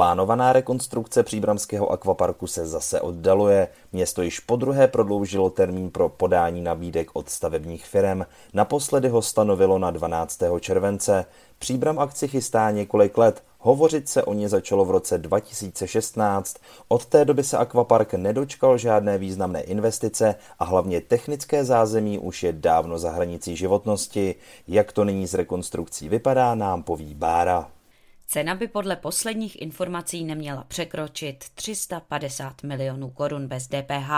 Plánovaná rekonstrukce příbramského akvaparku se zase oddaluje. Město již po druhé prodloužilo termín pro podání nabídek od stavebních firm. Naposledy ho stanovilo na 12. července. Příbram akci chystá několik let. Hovořit se o ně začalo v roce 2016. Od té doby se akvapark nedočkal žádné významné investice a hlavně technické zázemí už je dávno za hranicí životnosti. Jak to nyní s rekonstrukcí vypadá, nám poví Bára. Cena by podle posledních informací neměla překročit 350 milionů korun bez DPH.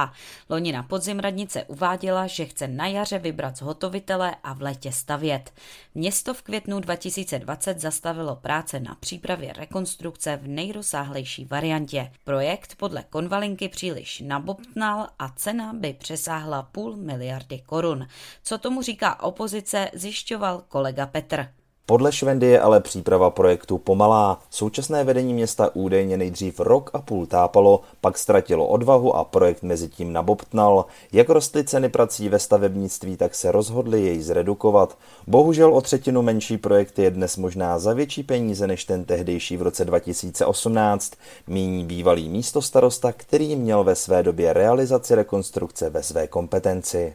Loni na podzim radnice uváděla, že chce na jaře vybrat zhotovitele a v létě stavět. Město v květnu 2020 zastavilo práce na přípravě rekonstrukce v nejrozsáhlejší variantě. Projekt podle konvalinky příliš nabobtnal a cena by přesáhla půl miliardy korun. Co tomu říká opozice, zjišťoval kolega Petr. Podle Švendy je ale příprava projektu pomalá. Současné vedení města údajně nejdřív rok a půl tápalo, pak ztratilo odvahu a projekt mezi tím nabobtnal. Jak rostly ceny prací ve stavebnictví, tak se rozhodli jej zredukovat. Bohužel o třetinu menší projekt je dnes možná za větší peníze než ten tehdejší v roce 2018, míní bývalý místostarosta, který měl ve své době realizaci rekonstrukce ve své kompetenci.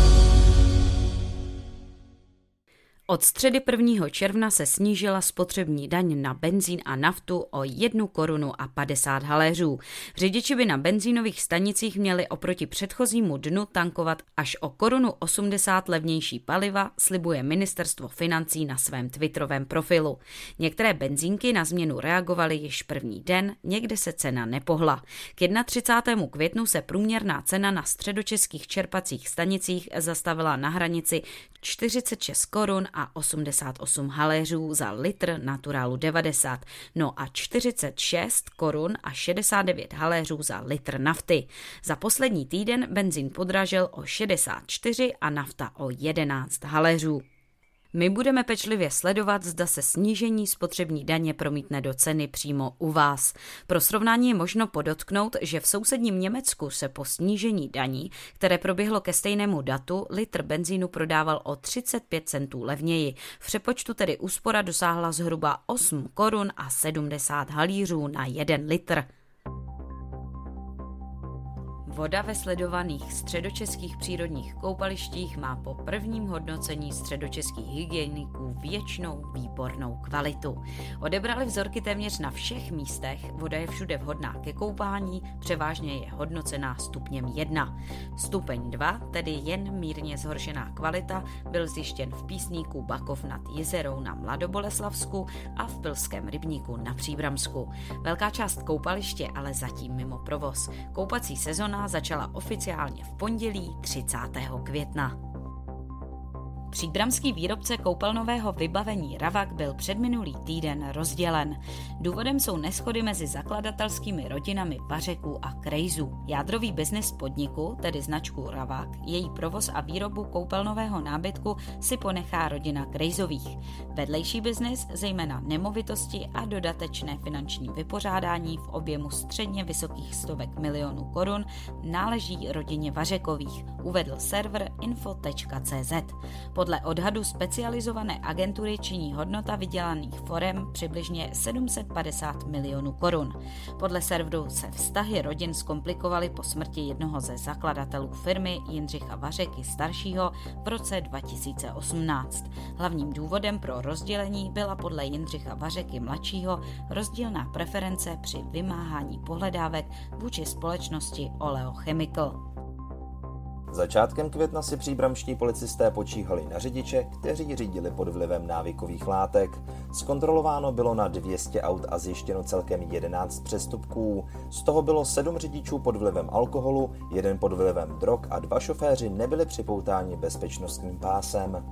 Od středy 1. června se snížila spotřební daň na benzín a naftu o 1 korunu a 50 haléřů. Řidiči by na benzínových stanicích měli oproti předchozímu dnu tankovat až o korunu 80 levnější paliva, slibuje ministerstvo financí na svém twitterovém profilu. Některé benzínky na změnu reagovaly již první den, někde se cena nepohla. K 31. květnu se průměrná cena na středočeských čerpacích stanicích zastavila na hranici 46 korun a a 88 haléřů za litr naturálu 90, no a 46 korun a 69 haléřů za litr nafty. Za poslední týden benzín podražil o 64 a nafta o 11 haléřů. My budeme pečlivě sledovat, zda se snížení spotřební daně promítne do ceny přímo u vás. Pro srovnání je možno podotknout, že v sousedním Německu se po snížení daní, které proběhlo ke stejnému datu, litr benzínu prodával o 35 centů levněji. V přepočtu tedy úspora dosáhla zhruba 8 korun a 70 halířů na 1 litr. Voda ve sledovaných středočeských přírodních koupalištích má po prvním hodnocení středočeských hygieniků věčnou výbornou kvalitu. Odebrali vzorky téměř na všech místech, voda je všude vhodná ke koupání, převážně je hodnocená stupněm 1. Stupeň 2, tedy jen mírně zhoršená kvalita, byl zjištěn v písníku Bakov nad Jezerou na Mladoboleslavsku a v Pilském rybníku na Příbramsku. Velká část koupaliště ale zatím mimo provoz. Koupací sezona začala oficiálně v pondělí 30. května. Příbramský výrobce koupelnového vybavení Ravak byl předminulý týden rozdělen. Důvodem jsou neschody mezi zakladatelskými rodinami Vařeků a Krejzů. Jádrový biznis podniku, tedy značku Ravak, její provoz a výrobu koupelnového nábytku si ponechá rodina Krejzových. Vedlejší biznis, zejména nemovitosti a dodatečné finanční vypořádání v objemu středně vysokých stovek milionů korun, náleží rodině Vařekových, uvedl server info.cz. Podle odhadu specializované agentury činí hodnota vydělaných forem přibližně 750 milionů korun. Podle serveru se vztahy rodin zkomplikovaly po smrti jednoho ze zakladatelů firmy Jindřicha Vařeky staršího v roce 2018. Hlavním důvodem pro rozdělení byla podle Jindřicha Vařeky mladšího rozdílná preference při vymáhání pohledávek vůči společnosti Oleo Chemical. Začátkem května si příbramští policisté počíhali na řidiče, kteří řídili pod vlivem návykových látek. Zkontrolováno bylo na 200 aut a zjištěno celkem 11 přestupků. Z toho bylo 7 řidičů pod vlivem alkoholu, jeden pod vlivem drog a dva šoféři nebyli připoutáni bezpečnostním pásem.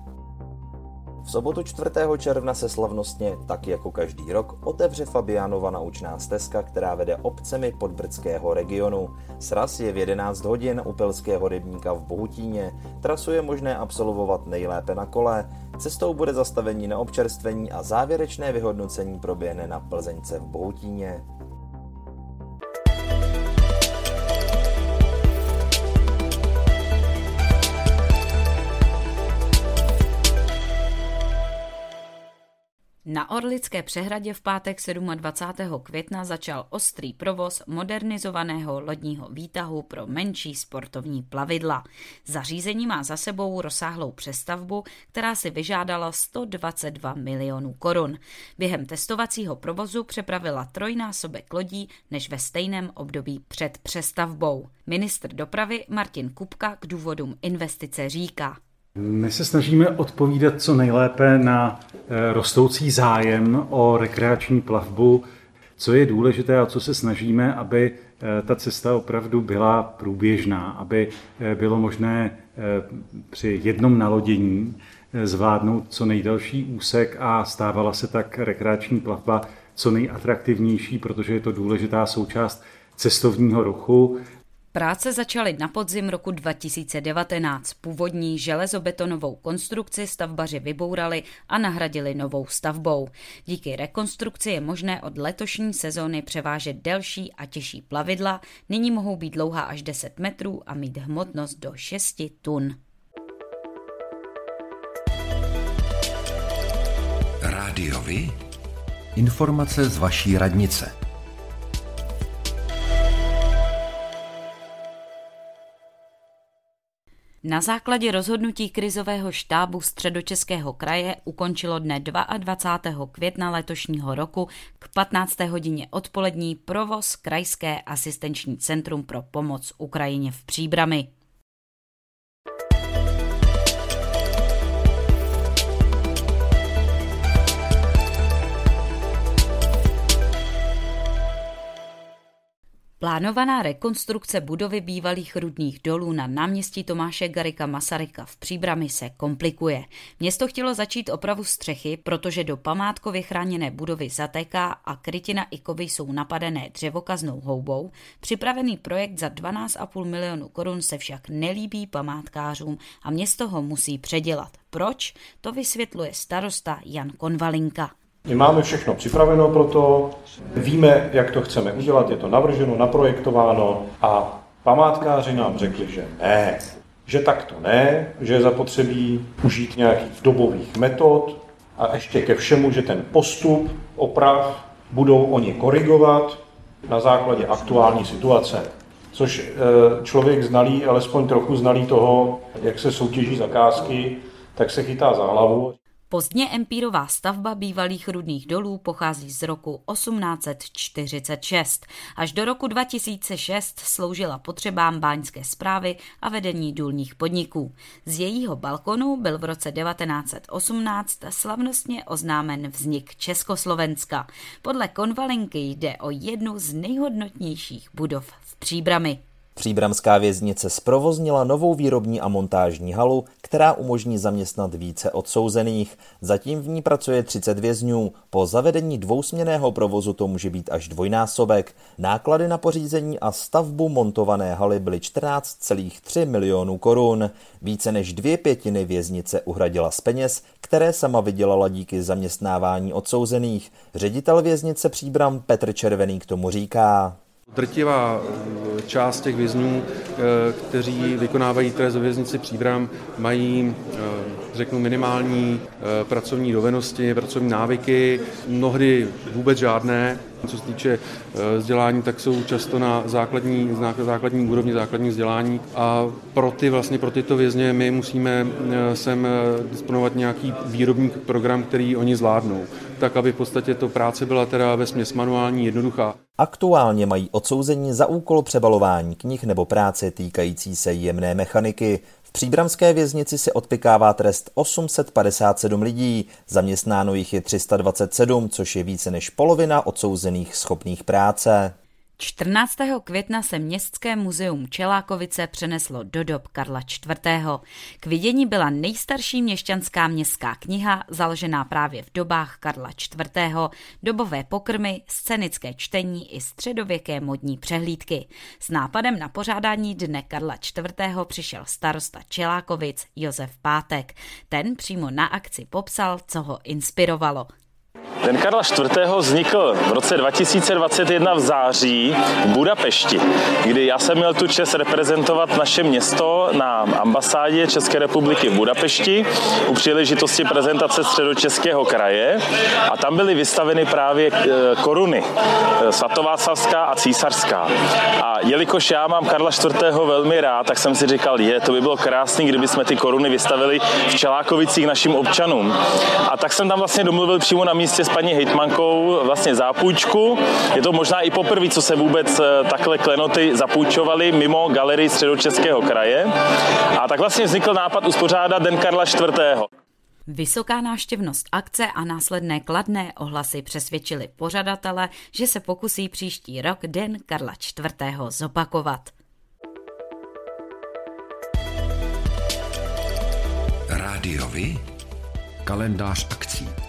V sobotu 4. června se slavnostně, tak jako každý rok, otevře Fabianova naučná stezka, která vede obcemi podbrdského regionu. Sraz je v 11 hodin u Pelského rybníka v Bohutíně. Trasu je možné absolvovat nejlépe na kole. Cestou bude zastavení na občerstvení a závěrečné vyhodnocení proběhne na Plzeňce v Bohutíně. Na Orlické přehradě v pátek 27. května začal ostrý provoz modernizovaného lodního výtahu pro menší sportovní plavidla. Zařízení má za sebou rozsáhlou přestavbu, která si vyžádala 122 milionů korun. Během testovacího provozu přepravila trojnásobek lodí než ve stejném období před přestavbou. Ministr dopravy Martin Kupka k důvodům investice říká. My se snažíme odpovídat co nejlépe na eh, rostoucí zájem o rekreační plavbu, co je důležité a co se snažíme, aby eh, ta cesta opravdu byla průběžná, aby eh, bylo možné při jednom nalodění zvládnout co nejdelší úsek a stávala se tak rekreační plavba co nejatraktivnější, protože je to důležitá součást cestovního ruchu Práce začaly na podzim roku 2019. Původní železobetonovou konstrukci stavbaři vybourali a nahradili novou stavbou. Díky rekonstrukci je možné od letošní sezóny převážet delší a těžší plavidla. Nyní mohou být dlouhá až 10 metrů a mít hmotnost do 6 tun. Rádiovi? Informace z vaší radnice. Na základě rozhodnutí krizového štábu středočeského kraje ukončilo dne 22. května letošního roku k 15. hodině odpolední provoz Krajské asistenční centrum pro pomoc Ukrajině v Příbrami. Plánovaná rekonstrukce budovy bývalých rudných dolů na náměstí Tomáše Garika Masaryka v Příbrami se komplikuje. Město chtělo začít opravu střechy, protože do památkově chráněné budovy zatéká a krytina i kovy jsou napadené dřevokaznou houbou. Připravený projekt za 12,5 milionu korun se však nelíbí památkářům a město ho musí předělat. Proč? To vysvětluje starosta Jan Konvalinka. My máme všechno připraveno pro to, víme, jak to chceme udělat, je to navrženo, naprojektováno a památkáři nám řekli, že ne, že tak to ne, že je zapotřebí užít nějakých dobových metod a ještě ke všemu, že ten postup oprav budou oni korigovat na základě aktuální situace. Což e, člověk znalý, alespoň trochu znalý toho, jak se soutěží zakázky, tak se chytá za hlavu. Pozdně empírová stavba bývalých rudných dolů pochází z roku 1846. Až do roku 2006 sloužila potřebám báňské zprávy a vedení důlních podniků. Z jejího balkonu byl v roce 1918 slavnostně oznámen vznik Československa. Podle konvalinky jde o jednu z nejhodnotnějších budov v Příbrami. Příbramská věznice zprovoznila novou výrobní a montážní halu, která umožní zaměstnat více odsouzených. Zatím v ní pracuje 30 vězňů. Po zavedení dvousměného provozu to může být až dvojnásobek. Náklady na pořízení a stavbu montované haly byly 14,3 milionů korun. Více než dvě pětiny věznice uhradila z peněz, které sama vydělala díky zaměstnávání odsouzených. Ředitel věznice Příbram Petr Červený k tomu říká. Drtivá eh, část těch vězňů, eh, kteří vykonávají trest ve věznici Příbram, mají, eh, řeknu, minimální pracovní dovednosti, pracovní návyky, mnohdy vůbec žádné. Co se týče vzdělání, tak jsou často na základní, základní úrovni základní vzdělání a pro ty vlastně pro tyto vězně my musíme sem disponovat nějaký výrobní program, který oni zvládnou. Tak aby v podstatě to práce byla teda ve směs manuální jednoduchá. Aktuálně mají odsouzení za úkol přebalování knih nebo práce týkající se jemné mechaniky. V příbramské věznici se odpikává trest 857 lidí, zaměstnáno jich je 327, což je více než polovina odsouzených schopných práce. 14. května se Městské muzeum Čelákovice přeneslo do dob Karla IV. K vidění byla nejstarší měšťanská městská kniha, založená právě v dobách Karla IV., dobové pokrmy, scénické čtení i středověké modní přehlídky. S nápadem na pořádání dne Karla IV. přišel starosta Čelákovic Josef Pátek. Ten přímo na akci popsal, co ho inspirovalo. Den Karla IV. vznikl v roce 2021 v září v Budapešti, kdy já jsem měl tu čest reprezentovat naše město na ambasádě České republiky v Budapešti u příležitosti prezentace středočeského kraje a tam byly vystaveny právě eh, koruny eh, svatováclavská a císařská. A jelikož já mám Karla IV. velmi rád, tak jsem si říkal, je, to by bylo krásné, kdyby jsme ty koruny vystavili v Čelákovicích našim občanům. A tak jsem tam vlastně domluvil přímo na místě s paní hejtmankou vlastně zápůjčku. Je to možná i poprvé, co se vůbec eh, takhle klenoty zapůjčovaly mimo galerii středočeského kraje. A tak vlastně vznikl nápad uspořádat Den Karla IV. Vysoká náštěvnost akce a následné kladné ohlasy přesvědčili pořadatele, že se pokusí příští rok Den Karla IV. zopakovat. Rádiovi kalendář akcí.